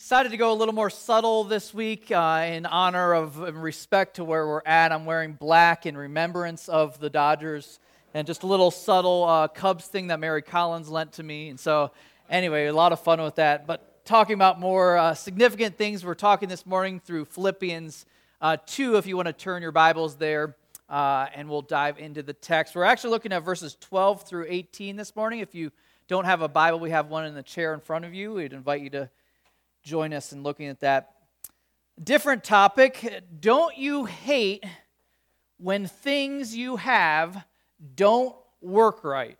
Decided to go a little more subtle this week uh, in honor of in respect to where we're at. I'm wearing black in remembrance of the Dodgers and just a little subtle uh, Cubs thing that Mary Collins lent to me. And so, anyway, a lot of fun with that. But talking about more uh, significant things, we're talking this morning through Philippians uh, 2, if you want to turn your Bibles there, uh, and we'll dive into the text. We're actually looking at verses 12 through 18 this morning. If you don't have a Bible, we have one in the chair in front of you. We'd invite you to join us in looking at that. Different topic. Don't you hate when things you have don't work right?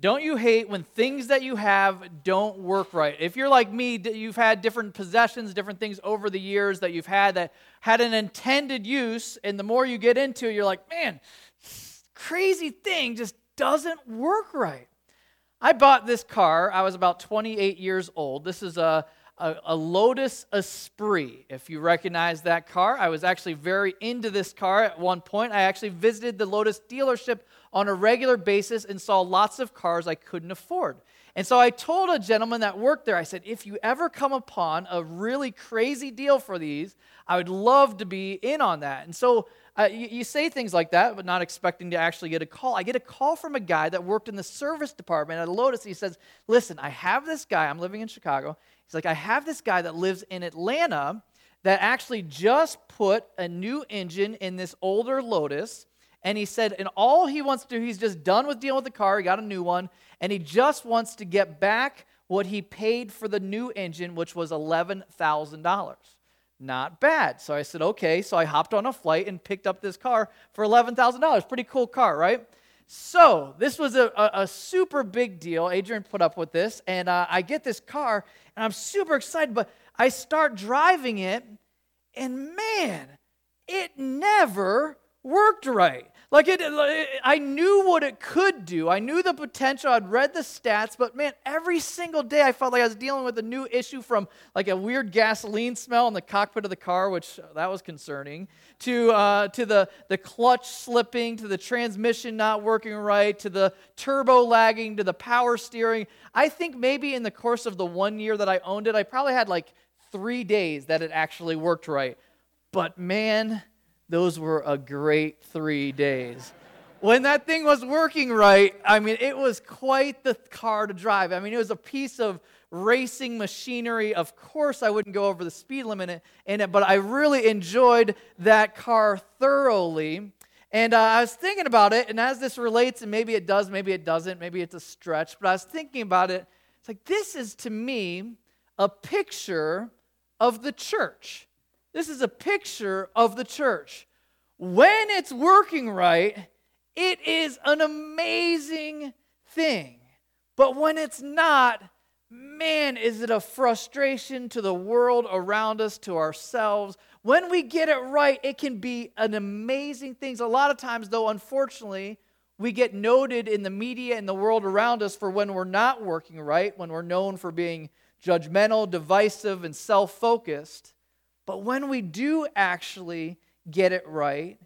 Don't you hate when things that you have don't work right? If you're like me, you've had different possessions, different things over the years that you've had that had an intended use, and the more you get into it, you're like, man, crazy thing just doesn't work right. I bought this car. I was about 28 years old. This is a a, a, Lotus Esprit. If you recognize that car, I was actually very into this car at one point. I actually visited the Lotus dealership on a regular basis and saw lots of cars I couldn't afford. And so I told a gentleman that worked there, I said, if you ever come upon a really crazy deal for these, I would love to be in on that. And so uh, you, you, say things like that, but not expecting to actually get a call. I get a call from a guy that worked in the service department at Lotus. He says, Listen, I have this guy, I'm living in Chicago. He's like, I have this guy that lives in Atlanta that actually just put a new engine in this older Lotus. And he said, and all he wants to do, he's just done with dealing with the car. He got a new one. And he just wants to get back what he paid for the new engine, which was $11,000. Not bad. So I said, okay. So I hopped on a flight and picked up this car for $11,000. Pretty cool car, right? So this was a, a, a, super big deal. Adrian put up with this, and uh, I get this car, and I'm super excited, but I start driving it, and man, it never worked right. Like it, I knew what it could do. I knew the potential. I'd read the stats, but man, every single day I felt like I was dealing with a new issue from like a weird gasoline smell in the cockpit of the car, which uh, that was concerning, to uh, to the the clutch slipping, to the transmission not working right, to the turbo lagging, to the power steering. I think maybe in the course of the one year that I owned it, I probably had like three days that it actually worked right. But man those were a great three days. When that thing was working right, I mean, it was quite the car to drive. I mean, it was a piece of racing machinery. Of course, I wouldn't go over the speed limit in it, but I really enjoyed that car thoroughly. And uh, I was thinking about it, and as this relates, and maybe it does, maybe it doesn't, maybe it's a stretch, but I was thinking about it. It's like, this is to me a picture of the church. This is a picture of the church. When it's working right, it is an amazing thing. But when it's not, man, is it a frustration to the world around us, to ourselves. When we get it right, it can be an amazing thing. A lot of times, though, unfortunately, we get noted in the media and the world around us for when we're not working right, when we're known for being judgmental, divisive, and self focused. But when we do actually get it right,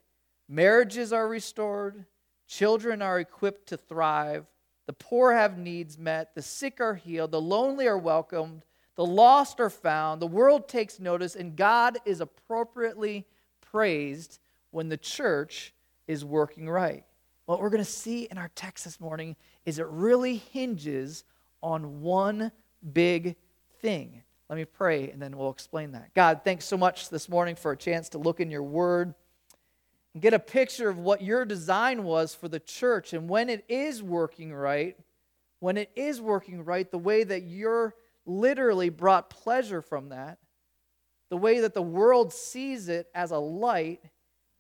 marriages are restored, children are equipped to thrive, the poor have needs met, the sick are healed, the lonely are welcomed, the lost are found, the world takes notice, and God is appropriately praised when the church is working right. What we're going to see in our text this morning is it really hinges on one big thing. Let me pray and then we'll explain that. God, thanks so much this morning for a chance to look in your word and get a picture of what your design was for the church and when it is working right, when it is working right, the way that you're literally brought pleasure from that, the way that the world sees it as a light,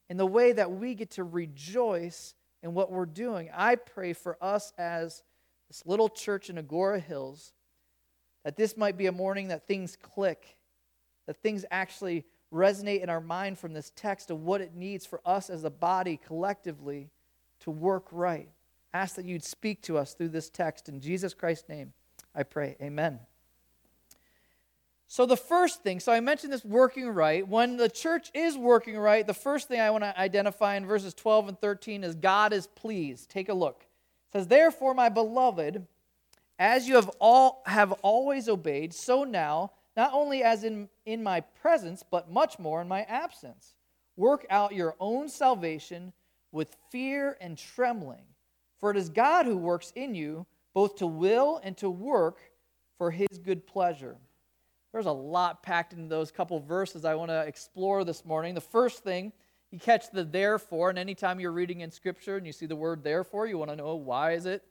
and the way that we get to rejoice in what we're doing. I pray for us as this little church in Agoura Hills that this might be a morning that things click, that things actually resonate in our mind from this text of what it needs for us as a body collectively to work right. Ask that you'd speak to us through this text. In Jesus Christ's name, I pray. Amen. So, the first thing, so I mentioned this working right. When the church is working right, the first thing I want to identify in verses 12 and 13 is God is pleased. Take a look. It says, Therefore, my beloved, as you have all have always obeyed, so now not only as in, in my presence, but much more in my absence. Work out your own salvation with fear and trembling, for it is God who works in you both to will and to work for his good pleasure. There's a lot packed into those couple verses I want to explore this morning. The first thing, you catch the therefore, and anytime you're reading in Scripture and you see the word therefore, you want to know why is it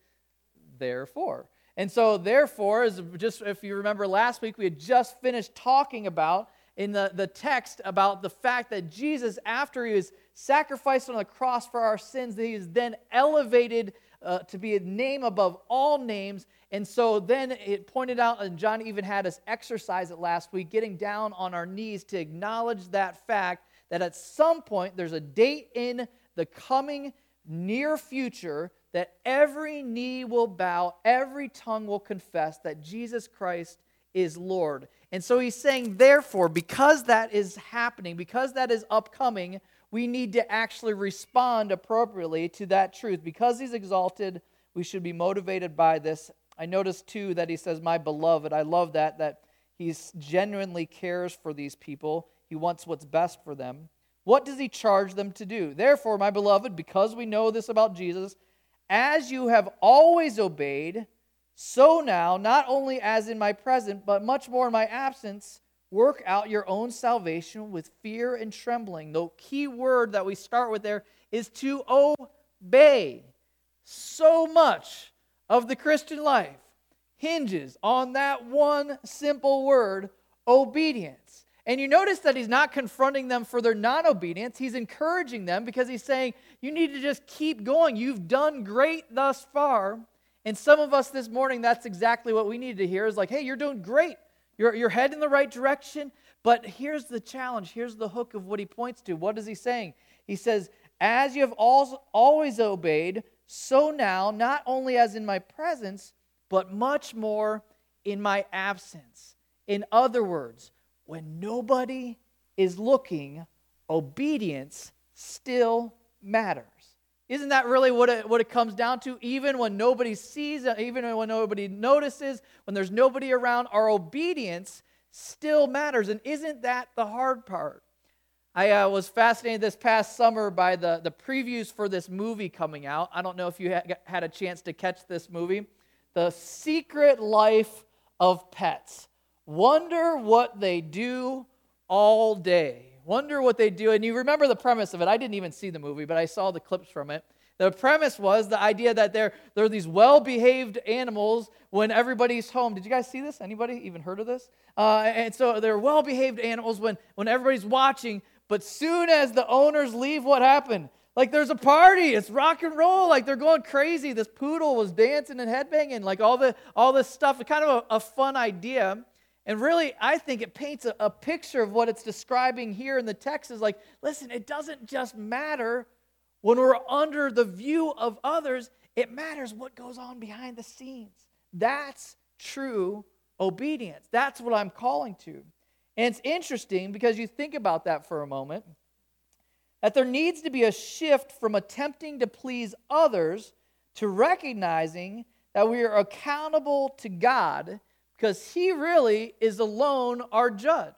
therefore? And so, therefore, is just if you remember last week, we had just finished talking about in the, the text about the fact that Jesus, after he was sacrificed on the cross for our sins, that he is then elevated uh, to be a name above all names. And so then it pointed out, and John even had us exercise it last week, getting down on our knees to acknowledge that fact that at some point there's a date in the coming near future that every knee will bow, every tongue will confess that Jesus Christ is Lord. And so he's saying, therefore, because that is happening, because that is upcoming, we need to actually respond appropriately to that truth. Because he's exalted, we should be motivated by this. I notice too that he says, My beloved. I love that, that he genuinely cares for these people. He wants what's best for them. What does he charge them to do? Therefore, my beloved, because we know this about Jesus, as you have always obeyed, so now, not only as in my present, but much more in my absence, Work out your own salvation with fear and trembling. The key word that we start with there is to obey. So much of the Christian life hinges on that one simple word, obedience. And you notice that he's not confronting them for their non obedience. He's encouraging them because he's saying, You need to just keep going. You've done great thus far. And some of us this morning, that's exactly what we need to hear is like, Hey, you're doing great. You're, you're heading the right direction. But here's the challenge. Here's the hook of what he points to. What is he saying? He says, As you have always obeyed, so now, not only as in my presence, but much more in my absence. In other words, when nobody is looking, obedience still matters. Isn't that really what it, what it comes down to? Even when nobody sees, even when nobody notices, when there's nobody around, our obedience still matters. And isn't that the hard part? I uh, was fascinated this past summer by the, the previews for this movie coming out. I don't know if you ha- had a chance to catch this movie. The Secret Life of Pets. Wonder what they do all day. Wonder what they do. And you remember the premise of it. I didn't even see the movie, but I saw the clips from it. The premise was the idea that there, are these well behaved animals when everybody's home. Did you guys see this? Anybody even heard of this? Uh, and so they're well behaved animals when, when everybody's watching, but soon as the owners leave, what happened? Like there's a party, it's rock and roll, like they're going crazy. This poodle was dancing and headbanging, like all the all this stuff. Kind of a, a fun idea. And really, I think it paints a, a picture of what it's describing here in the text is like, listen, it doesn't just matter when we're under the view of others, it matters what goes on behind the scenes. That's true obedience. That's what I'm calling to. And it's interesting because you think about that for a moment that there needs to be a shift from attempting to please others to recognizing that we are accountable to God because he really is alone our judge.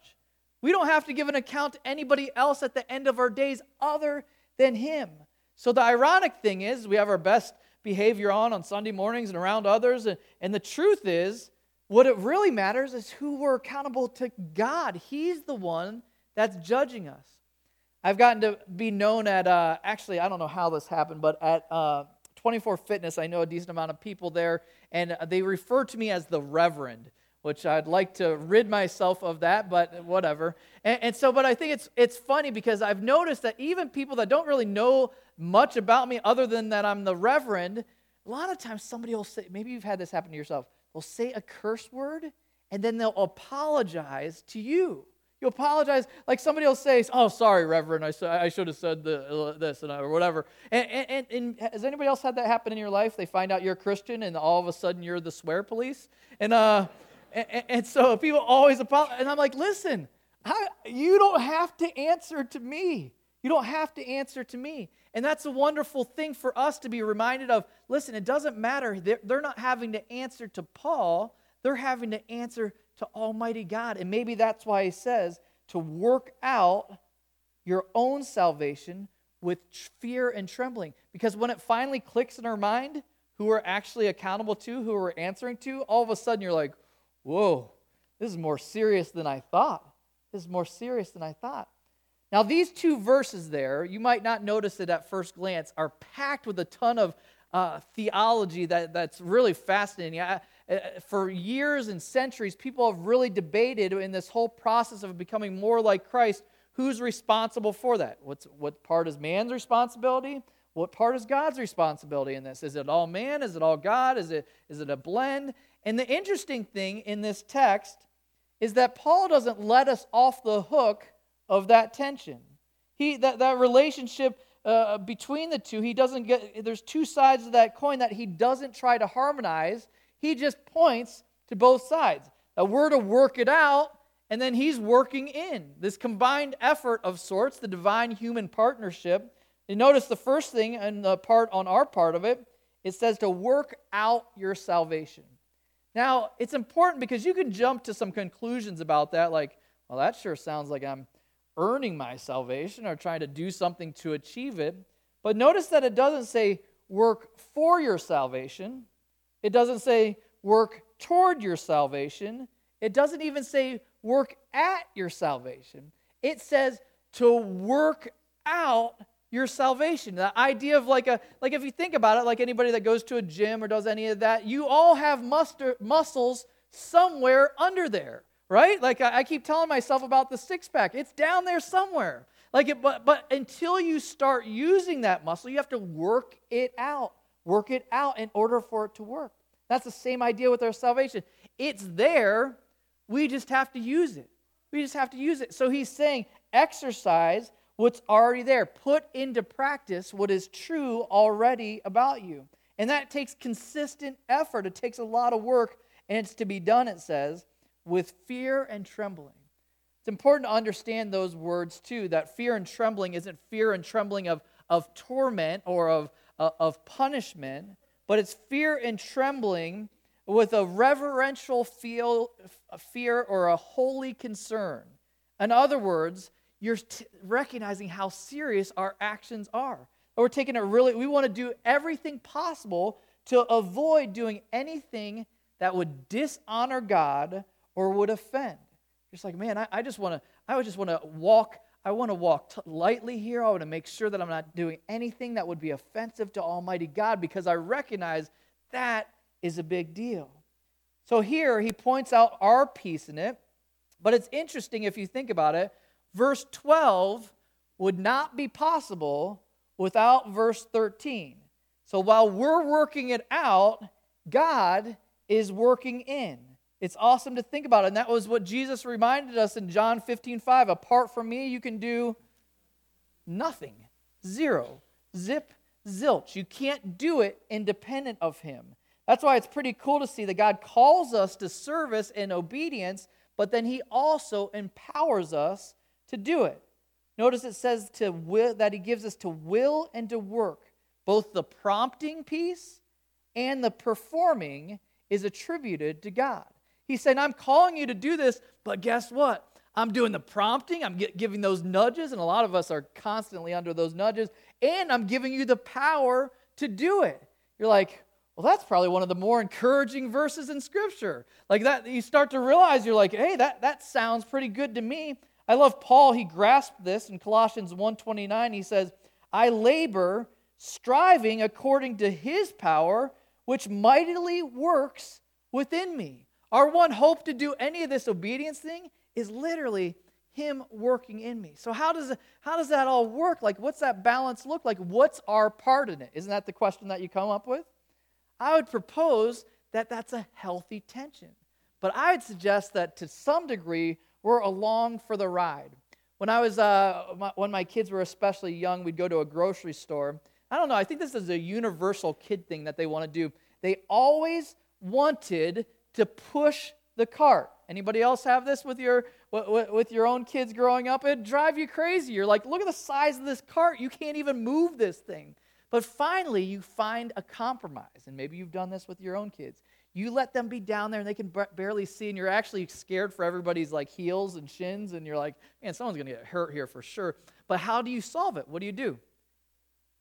We don't have to give an account to anybody else at the end of our days other than him. So the ironic thing is, we have our best behavior on on Sunday mornings and around others. And, and the truth is, what it really matters is who we're accountable to God. He's the one that's judging us. I've gotten to be known at, uh, actually, I don't know how this happened, but at uh, 24 Fitness, I know a decent amount of people there, and uh, they refer to me as the Reverend, which I'd like to rid myself of that, but whatever. And, and, so, but I think it's it's funny because I've noticed that even people that don't really know much about me, other than that I'm the Reverend, a lot of times somebody will say, maybe you've had this happen to yourself. They'll say a curse word, and then they'll apologize to you. You apologize, like somebody will say, "Oh, sorry, Reverend, I, I should have said the, uh, this or whatever." And, and, and, has anybody else had that happen in your life? They find out you're a Christian, and all of a sudden you're the swear police. And uh, and, and so people always apologize, and I'm like, "Listen, I, you don't have to answer to me. You don't have to answer to me." And that's a wonderful thing for us to be reminded of. Listen, it doesn't matter. They're, they're not having to answer to Paul; they're having to answer to Almighty God. And maybe that's why he says to work out your own salvation with fear and trembling. Because when it finally clicks in our mind who we're actually accountable to, who we're answering to, all of a sudden you're like, whoa, this is more serious than I thought. This is more serious than I thought. Now, these two verses there, you might not notice it at first glance, are packed with a ton of uh, theology that, that's really fascinating. I, Uh, uh, for years and centuries, people have really debated in this whole process of becoming more like Christ who's responsible for that. What's, what part is man's responsibility? What part is God's responsibility in this? Is it all man? Is it all God? Is it, is it a blend? And the interesting thing in this text is that Paul doesn't let us off the hook of that tension. He, that, that relationship uh, uh between the two, he doesn't get, there's two sides of that coin that he doesn't try to harmonize. He just points to both sides. That we're to work it out, and then he's working in this combined effort of sorts, the divine human partnership. You notice the first thing and the part on our part of it, it says to work out your salvation. Now, it's important because you can jump to some conclusions about that, like, well, that sure sounds like I'm earning my salvation or trying to do something to achieve it. But notice that it doesn't say work for your salvation, it doesn't say work toward your salvation, it doesn't even say work at your salvation. It says to work out your salvation. The idea of like a like if you think about it, like anybody that goes to a gym or does any of that, you all have muster, muscles somewhere under there right? Like I, I keep telling myself about the six pack, it's down there somewhere. Like it, but but until you start using that muscle, you have to work it out. Work it out in order for it to work. That's the same idea with our salvation. It's there, we just have to use it. We just have to use it. So he's saying, exercise what's already there. Put into practice what is true already about you. And that takes consistent effort. It takes a lot of work, and it's to be done, it says with fear and trembling. It's important to understand those words too that fear and trembling isn't fear and trembling of, of torment or of, uh, of punishment, but it's fear and trembling with a reverential feel, fear or a holy concern. In other words, you're t- recognizing how serious our actions are. We're taking it really, we want to do everything possible to avoid doing anything that would dishonor God or would offend. Just like, man, I, I just want to, I would just want to walk, I want to walk t- lightly here. I want to make sure that I'm not doing anything that would be offensive to Almighty God because I recognize that is a big deal. So here he points out our piece in it, but it's interesting if you think about it. Verse 12 would not be possible without verse 13. So while we're working it out, God is working in. It's awesome to think about. It. And that was what Jesus reminded us in John 15 5. Apart from me, you can do nothing. Zero. Zip, zilch. You can't do it independent of Him. That's why it's pretty cool to see that God calls us to service and obedience, but then He also empowers us to do it. Notice it says to will, that He gives us to will and to work. Both the prompting piece and the performing is attributed to God. He's saying, I'm calling you to do this, but guess what? I'm doing the prompting, I'm giving those nudges, and a lot of us are constantly under those nudges, and I'm giving you the power to do it. You're like, well, that's probably one of the more encouraging verses in Scripture. Like that, you start to realize you're like, hey, that, that sounds pretty good to me. I love Paul, he grasped this in Colossians 1:29. He says, I labor, striving according to his power, which mightily works within me. Our one hope to do any of this obedience thing is literally him working in me. So how does how does that all work? Like what's that balance look like? What's our part in it? Isn't that the question that you come up with? I would propose that that's a healthy tension. But I would suggest that to some degree we're along for the ride. When I was uh, my, when my kids were especially young, we'd go to a grocery store. I don't know. I think this is a universal kid thing that they want to do. They always wanted to push the cart. Anybody else have this with your with your own kids growing up? It'd drive you crazy. You're like, look at the size of this cart. You can't even move this thing. But finally, you find a compromise, and maybe you've done this with your own kids. You let them be down there and they can barely see, and you're actually scared for everybody's like heels and shins, and you're like, man, someone's to get hurt here for sure. But how do you solve it? What do you do?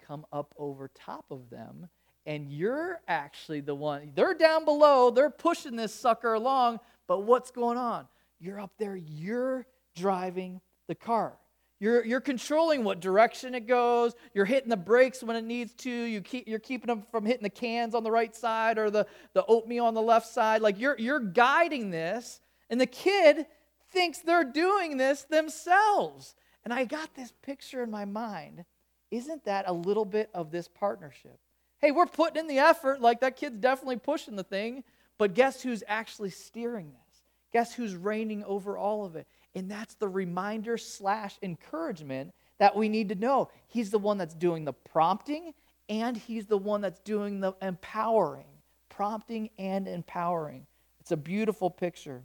Come up over top of them, and you're actually the one. They're down below, they're pushing this sucker along, but what's going on? You're up there, you're driving the car. You're, you're controlling what direction it goes. You're hitting the brakes when it needs to. You keep, you're keeping them from hitting the cans on the right side or the, the oatmeal on the left side. Like you're, you're guiding this, and the kid thinks they're doing this themselves. And I got this picture in my mind. Isn't that a little bit of this partnership? Hey, we're putting in the effort, like that kid's definitely pushing the thing, but guess who's actually steering this? Guess who's reigning over all of it? And that's the reminder slash encouragement that we need to know. He's the one that's doing the prompting, and he's the one that's doing the empowering. Prompting and empowering. It's a beautiful picture.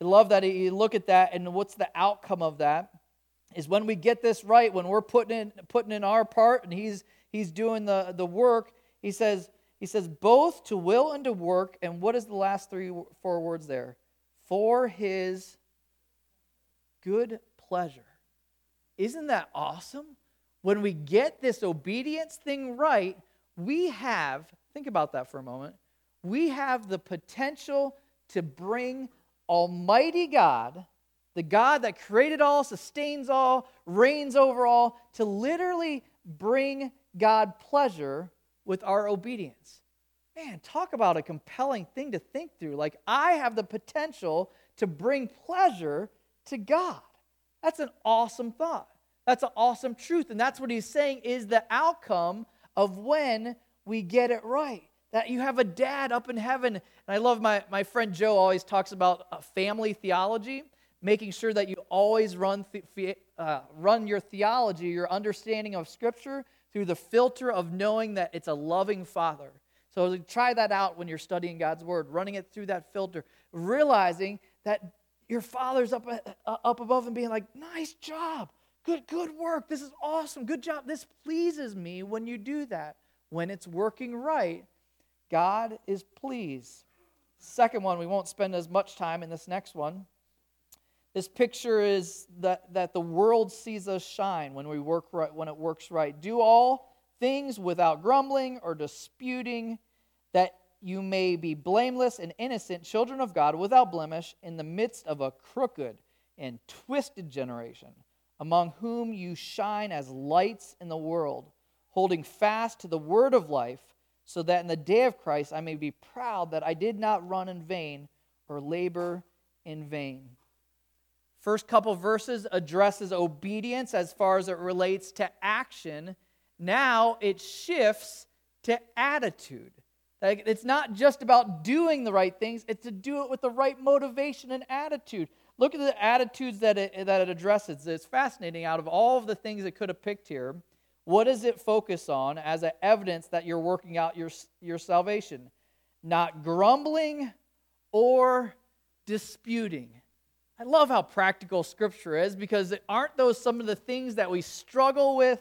I love that you look at that, and what's the outcome of that? Is when we get this right, when we're putting in putting in our part, and he's he's doing the, the work, he says, he says, both to will and to work, and what is the last three four words there? For his good pleasure. Isn't that awesome? When we get this obedience thing right, we have, think about that for a moment, we have the potential to bring Almighty God, the God that created all, sustains all, reigns over all, to literally bring God pleasure with our obedience. Man, talk about a compelling thing to think through. Like, I have the potential to bring pleasure to God. That's an awesome thought. That's an awesome truth. And that's what he's saying is the outcome of when we get it right. That you have a dad up in heaven. And I love my, my friend Joe always talks about uh, family theology, making sure that you always run, uh, run your theology, your understanding of Scripture, through the filter of knowing that it's a loving Father. So try that out when you're studying God's Word, running it through that filter, realizing that your father's up, uh, up above and being like, nice job. Good, good work. This is awesome. Good job. This pleases me when you do that. When it's working right, God is pleased. Second one, we won't spend as much time in this next one. This picture is that, that the world sees us shine when we work right, when it works right. Do all things without grumbling or disputing, that you may be blameless and innocent, children of God, without blemish, in the midst of a crooked and twisted generation, among whom you shine as lights in the world, holding fast to the word of life, so that in the day of Christ I may be proud that I did not run in vain or labor in vain. First couple verses addresses obedience as far as it relates to action. Now it shifts to attitude. Like, it's not just about doing the right things, it's to do it with the right motivation and attitude. Look at the attitudes that it, that it addresses. It's fascinating. Out of all of the things it could have picked here, what does it focus on as evidence that you're working out your, your salvation? Not grumbling or disputing. I love how practical Scripture is because aren't those some of the things that we struggle with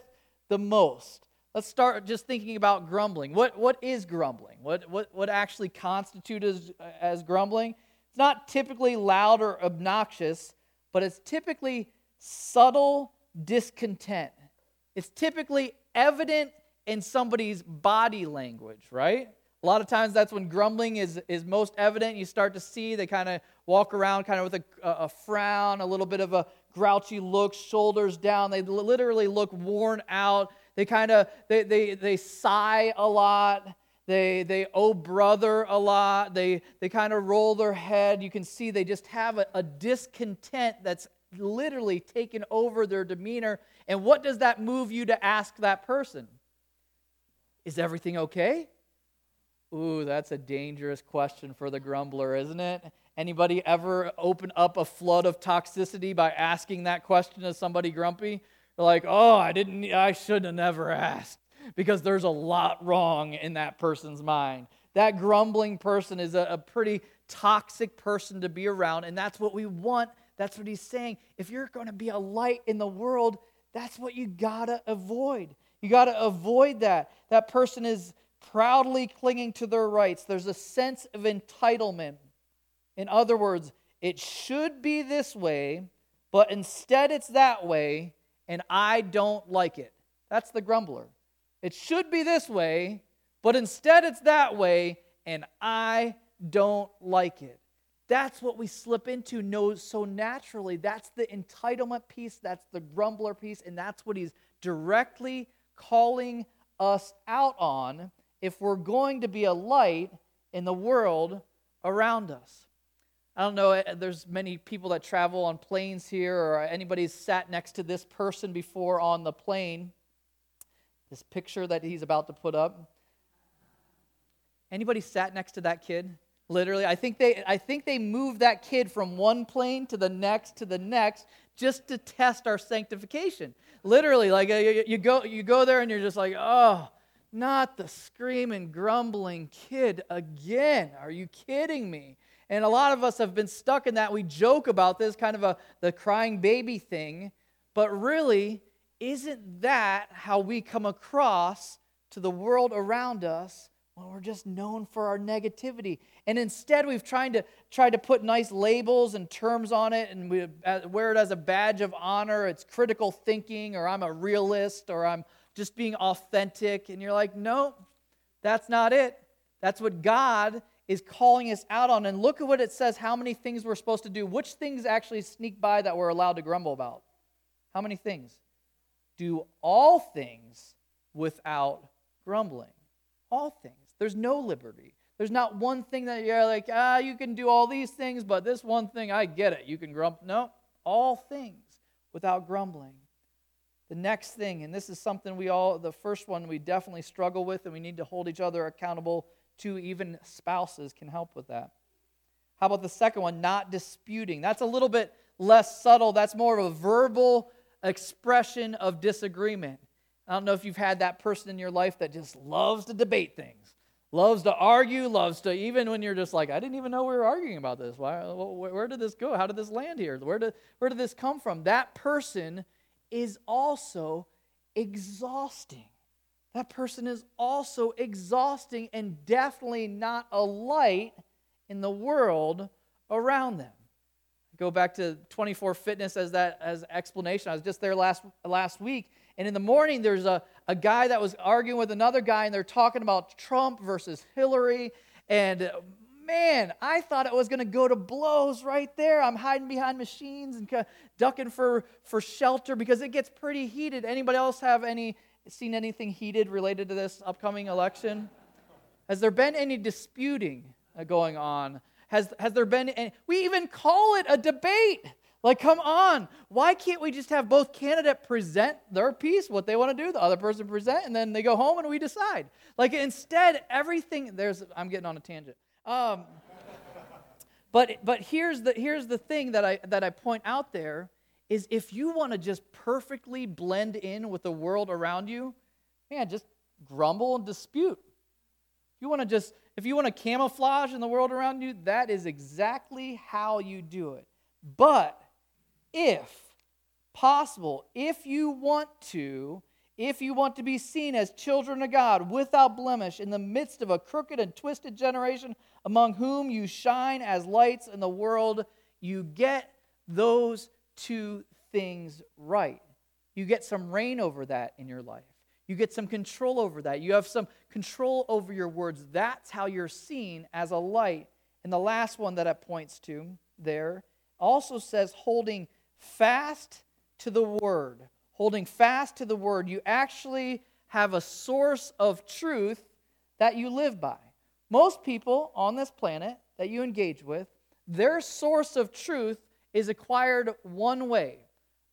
the most? Let's start just thinking about grumbling. What, what is grumbling? What, what, what actually constitutes as, as grumbling? It's not typically loud or obnoxious, but it's typically subtle discontent. It's typically evident in somebody's body language, right? A lot of times that's when grumbling is, is most evident. You start to see they kind of walk around kind of with a, a, frown, a little bit of a grouchy look, shoulders down. They literally look worn out. They kind of they, they, they sigh a lot. They, they oh brother a lot. They, they kind of roll their head. You can see they just have a, a discontent that's literally taken over their demeanor. And what does that move you to ask that person? Is everything okay? Ooh, that's a dangerous question for the grumbler, isn't it? Anybody ever open up a flood of toxicity by asking that question to somebody grumpy? They're like, oh, I didn't, I should have never asked because there's a lot wrong in that person's mind. That grumbling person is a, a pretty toxic person to be around, and that's what we want. That's what he's saying. If you're going to be a light in the world, that's what you got to avoid. You got to avoid that. That person is proudly clinging to their rights. There's a sense of entitlement. In other words, it should be this way, but instead it's that way, and I don't like it. That's the grumbler. It should be this way, but instead it's that way, and I don't like it. That's what we slip into no, so naturally. That's the entitlement piece, that's the grumbler piece, and that's what he's directly calling us out on if we're going to be a light in the world around us. I don't know, eh, there's many people that travel on planes here, or anybody's sat next to this person before on the plane. This picture that he's about to put up. Anybody sat next to that kid? Literally, I think they I think they moved that kid from one plane to the next to the next just to test our sanctification. Literally, like uh, you, you go you go there and you're just like, "Oh, not the screaming, grumbling kid again. Are you kidding me?" And a lot of us have been stuck in that. We joke about this kind of a the crying baby thing, but really, isn't that how we come across to the world around us well, we're just known for our negativity. And instead, we've tried to, tried to put nice labels and terms on it and we uh, wear it as a badge of honor. It's critical thinking, or I'm a realist, or I'm just being authentic. And you're like, no, that's not it. That's what God is calling us out on. And look at what it says how many things we're supposed to do. Which things actually sneak by that we're allowed to grumble about? How many things? Do all things without grumbling. All things. There's no liberty. There's not one thing that you're like, ah, you can do all these things, but this one thing, I get it. You can grumble. No, all things without grumbling. The next thing, and this is something we all, the first one we definitely struggle with, and we need to hold each other accountable to, even spouses can help with that. How about the second one, not disputing? That's a little bit less subtle. That's more of a verbal expression of disagreement. I don't know if you've had that person in your life that just loves to debate things loves to argue, loves to, even when you're just like, I didn't even know we were arguing about this. Why, where did this go? How did this land here? Where did, where did this come from? That person is also exhausting. That person is also exhausting and definitely not a light in the world around them. Go back to 24 Fitness as that as explanation. I was just there last last week, and in the morning, there's a, a guy that was arguing with another guy, and they're talking about Trump versus Hillary. And uh, man, I thought it was going to go to blows right there. I'm hiding behind machines and ducking for, for shelter because it gets pretty heated. Anybody else have any seen anything heated related to this upcoming election? Has there been any disputing uh, going on? Has, has there been any, we even call it a debate. Like, come on. Why can't we just have both candidate present their piece, what they want to do, the other person present, and then they go home and we decide? Like, instead, everything, there's, I'm getting on a tangent. Um, but but here's the, here's the thing that I, that I point out there is if you want to just perfectly blend in with the world around you, man, just grumble and dispute. You want to just, if you want to camouflage in the world around you, that is exactly how you do it. But if possible, if you want to, if you want to be seen as children of God without blemish in the midst of a crooked and twisted generation among whom you shine as lights in the world, you get those two things right. You get some reign over that in your life. You get some control over that. You have some control over your words. That's how you're seen as a light. And the last one that it points to there also says holding fast to the word, holding fast to the word, you actually have a source of truth that you live by. Most people on this planet that you engage with, their source of truth is acquired one way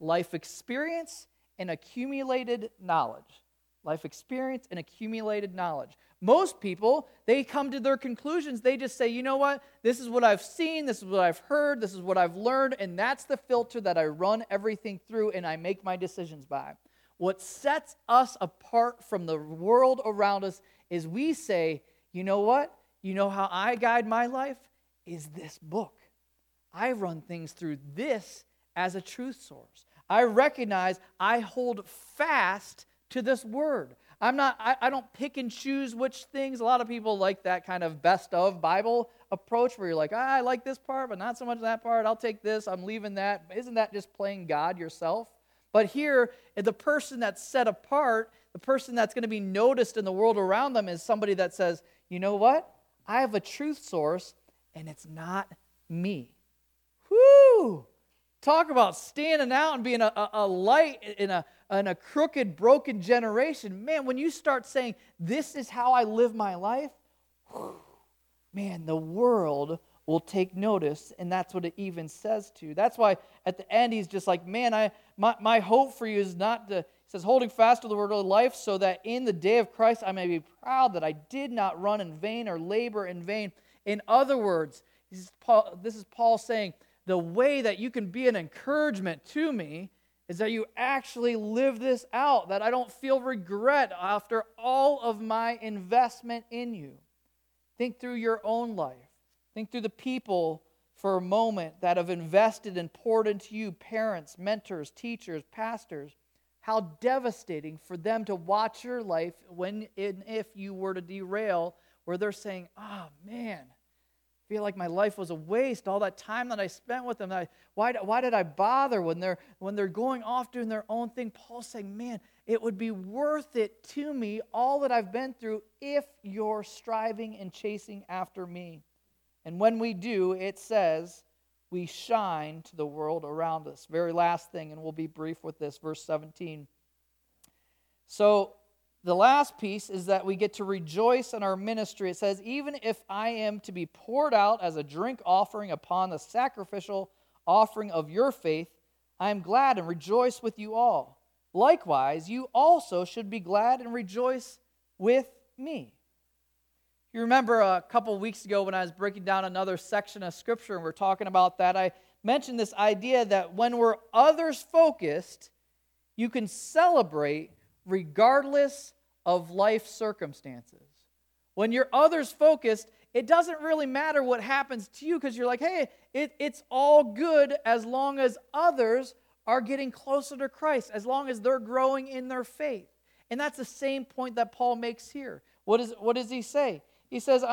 life experience and accumulated knowledge. Life experience and accumulated knowledge. Most people, they come to their conclusions. They just say, you know what? This is what I've seen. This is what I've heard. This is what I've learned. And that's the filter that I run everything through and I make my decisions by. What sets us apart from the world around us is we say, you know what? You know how I guide my life? Is this book. I run things through this as a truth source. I recognize I hold fast to this word. I'm not, I, I don't pick and choose which things. A lot of people like that kind of best of Bible approach where you're like, ah, I like this part, but not so much that part. I'll take this, I'm leaving that. Isn't that just playing God yourself? But here, the person that's set apart, the person that's going to be noticed in the world around them is somebody that says, you know what? I have a truth source, and it's not me. Whoo! Talk about standing out and being a, a, a light in a, in a crooked, broken generation. Man, when you start saying, This is how I live my life, whew, man, the world will take notice. And that's what it even says to. That's why at the end, he's just like, Man, I, my, my hope for you is not to, says, holding fast to the word of life, so that in the day of Christ I may be proud that I did not run in vain or labor in vain. In other words, this is Paul, this is Paul saying, the way that you can be an encouragement to me is that you actually live this out, that I don't feel regret after all of my investment in you. Think through your own life. Think through the people for a moment that have invested and poured into you parents, mentors, teachers, pastors. How devastating for them to watch your life when and if you were to derail, where they're saying, oh man, feel like my life was a waste all that time that i spent with them I, why, why did i bother when they're when they're going off doing their own thing? Paul's saying man it would be worth it to me all that i've been through if you're striving and chasing after me. And when we do it says we shine to the world around us. Very last thing and we'll be brief with this verse 17 so the last piece is that we get to rejoice in our ministry. It says, Even if I am to be poured out as a drink offering upon the sacrificial offering of your faith, I am glad and rejoice with you all. Likewise, you also should be glad and rejoice with me. You remember a couple weeks ago when I was breaking down another section of Scripture and we are talking about that, I mentioned this idea that when we're others focused, you can celebrate regardless of life circumstances. When you're others focused, it doesn't really matter what happens to you because you're like, hey, it, it's all good as long as others are getting closer to Christ, as long as they're growing in their faith. And that's the same point that Paul makes here. What, is, what does he say? He says,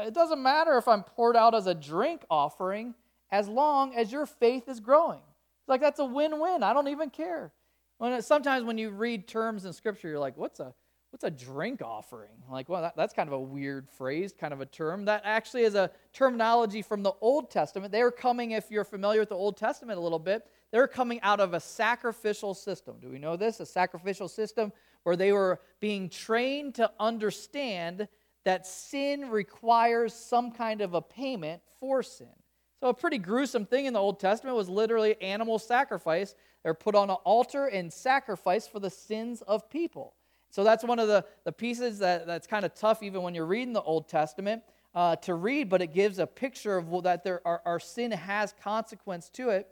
it doesn't matter if I'm poured out as a drink offering as long as your faith is growing. It's like that's a win win. I don't even care. When sometimes when you read terms in Scripture, you're like, what's a what's a drink offering? Like, well, that, that's kind of a weird phrase, kind of a term. That actually is a terminology from the Old Testament. They were coming, if you're familiar with the Old Testament a little bit, they're coming out of a sacrificial system. Do we know this? A sacrificial system where they were being trained to understand that sin requires some kind of a payment for sin. So, a pretty gruesome thing in the Old Testament was literally animal sacrifice they're put on an altar and sacrificed for the sins of people. So that's one of the, the pieces that, that's kind of tough, even when you're reading the Old Testament, uh, to read, but it gives a picture of that there, our, our sin has consequence to it.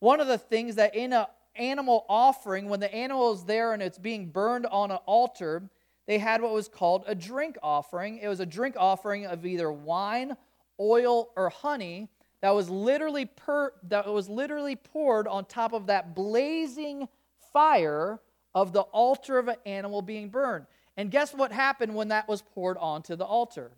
One of the things that in an animal offering, when the animal is there and it's being burned on an altar, they had what was called a drink offering. It was a drink offering of either wine, oil, or honey that was literally per, that was literally poured on top of that blazing fire of the altar of an animal being burned. And guess what happened when that was poured onto the altar?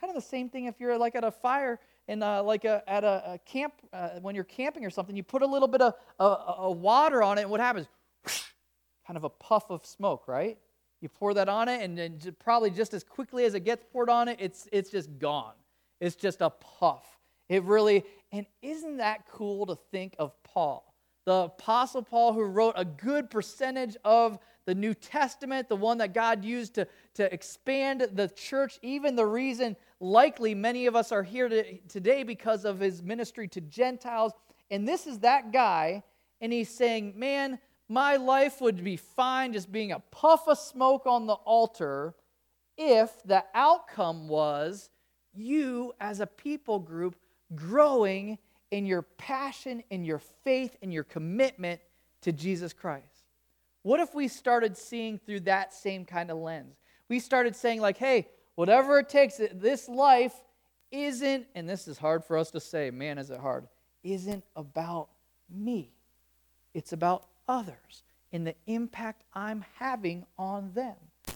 Kind of the same thing if you're like at a fire in uh, like a, at a, a camp uh, when you're camping or something. You put a little bit of uh, water on it, and what happens? kind of a puff of smoke, right? You pour that on it, and then probably just as quickly as it gets poured on it, it's it's just gone. It's just a puff. It really, and isn't that cool to think of Paul? The Apostle Paul, who wrote a good percentage of the New Testament, the one that God used to, to expand the church, even the reason likely many of us are here to, today because of his ministry to Gentiles. And this is that guy, and he's saying, Man, my life would be fine just being a puff of smoke on the altar if the outcome was you as a people group growing in your passion, in your faith, in your commitment to Jesus Christ? What if we started seeing through that same kind of lens? We started saying, like, hey, whatever it takes, this life isn't, and this is hard for us to say, man, is it hard, isn't about me. It's about others and the impact I'm having on them.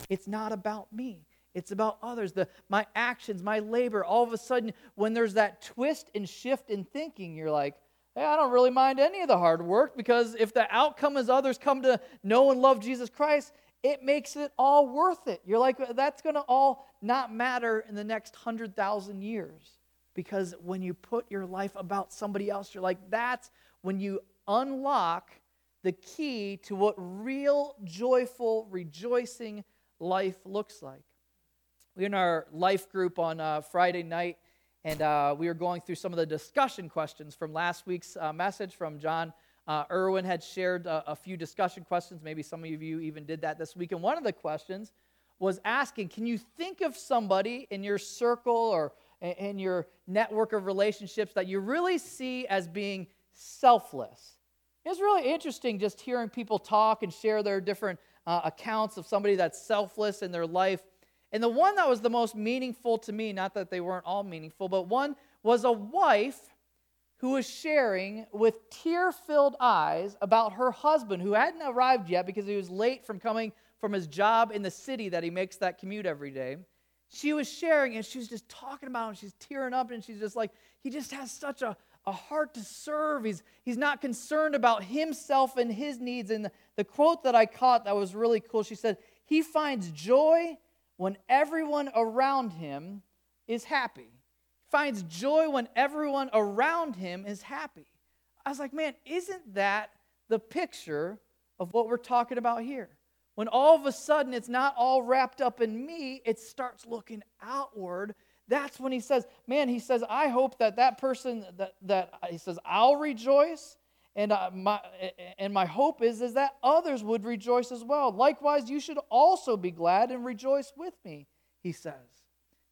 it's not about me. It's about others. The, my actions, my labor. All of a sudden, when there's that twist and shift in thinking, you're like, hey, I don't really mind any of the hard work because if the outcome is others come to know and love Jesus Christ, it makes it all worth it. You're like, that's going to all not matter in the next 100,000 years. Because when you put your life about somebody else, you're like, that's when you unlock the key to what real, joyful, rejoicing life looks like. We're in our life group on uh, Friday night, and uh, we were going through some of the discussion questions from last week's uh, message from John. Uh, Irwin had shared a, a few discussion questions. Maybe some of you even did that this week. And one of the questions was asking Can you think of somebody in your circle or in your network of relationships that you really see as being selfless? It's really interesting just hearing people talk and share their different uh, accounts of somebody that's selfless in their life. And the one that was the most meaningful to me, not that they weren't all meaningful, but one was a wife who was sharing with tear filled eyes about her husband who hadn't arrived yet because he was late from coming from his job in the city that he makes that commute every day. She was sharing and she was just talking about him. She's tearing up and she's just like, he just has such a, a heart to serve. He's, he's not concerned about himself and his needs. And the, the quote that I caught that was really cool, she said, He finds joy when everyone around him is happy. Finds joy when everyone around him is happy. I was like, man, isn't that the picture of what we're talking about here? When all of a sudden it's not all wrapped up in me, it starts looking outward. That's when he says, man, he says, I hope that that person, that, that he says, I'll rejoice and uh, my and my hope is is that others would rejoice as well. Likewise, you should also be glad and rejoice with me, he says.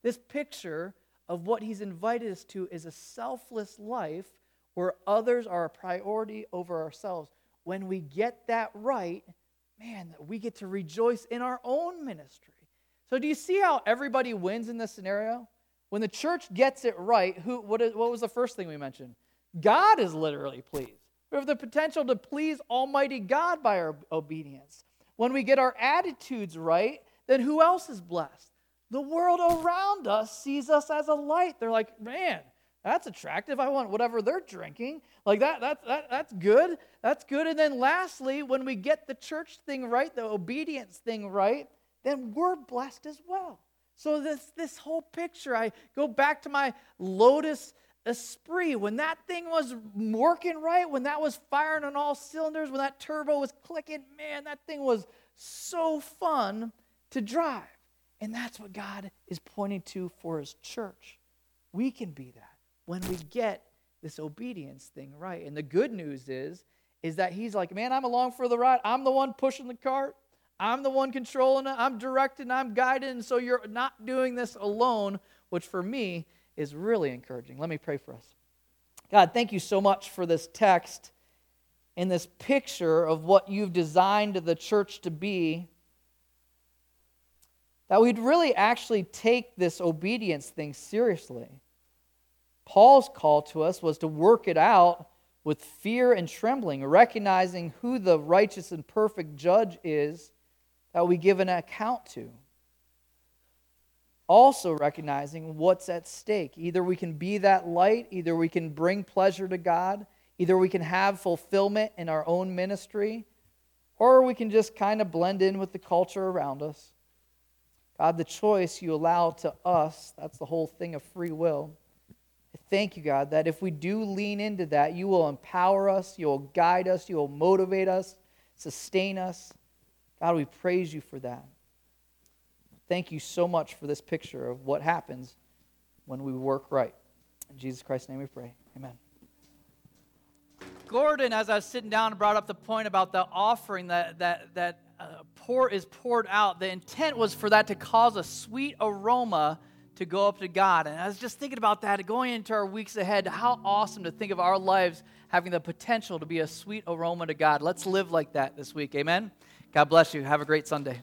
This picture of what he's invited us to is a selfless life where others are a priority over ourselves. When we get that right, man, we get to rejoice in our own ministry. So do you see how everybody wins in this scenario? When the church gets it right, who what, is, what was the first thing we mentioned? God is literally pleased. We have the potential to please Almighty God by our obedience. When we get our attitudes right, then who else is blessed? The world around us sees us as a light. They're like, man, that's attractive. I want whatever they're drinking. Like that, that, that, that's good. That's good. And then lastly, when we get the church thing right, the obedience thing right, then we're blessed as well. So this, this whole picture, I go back to my Lotus Esprit, when that thing was working right, when that was firing on all cylinders, when that turbo was clicking, man, that thing was so fun to drive. And that's what God is pointing to for his church. We can be that when we get this obedience thing right. And the good news is is that he's like, "Man, I'm along for the ride. I'm the one pushing the cart. I'm the one controlling it. I'm directing, I'm guiding, and so you're not doing this alone, which for me is really encouraging. Let me pray for us. God, thank you so much for this text and this picture of what you've designed the church to be. That we'd really actually take this obedience thing seriously. Paul's call to us was to work it out with fear and trembling, recognizing who the righteous and perfect judge is that we give an account to also recognizing what's at stake. Either we can be that light, either we can bring pleasure to God, either we can have fulfillment in our own ministry, or we can just kind of blend in with the culture around us. God, the choice you allow to us, that's the whole thing of free will. I thank you, God, that if we do lean into that, you will empower us, you will guide us, you will motivate us, sustain us. God, we praise you for that. Thank you so much for this picture of what happens when we work right. In Jesus Christ's name we pray. Amen. Gordon, as I was sitting down, brought up the point about the offering that, that, that uh, pour is poured out. The intent was for that to cause a sweet aroma to go up to God. And I was just thinking about that, going into our weeks ahead, how awesome to think of our lives having the potential to be a sweet aroma to God. Let's live like that this week. Amen. God bless you. Have a great Sunday.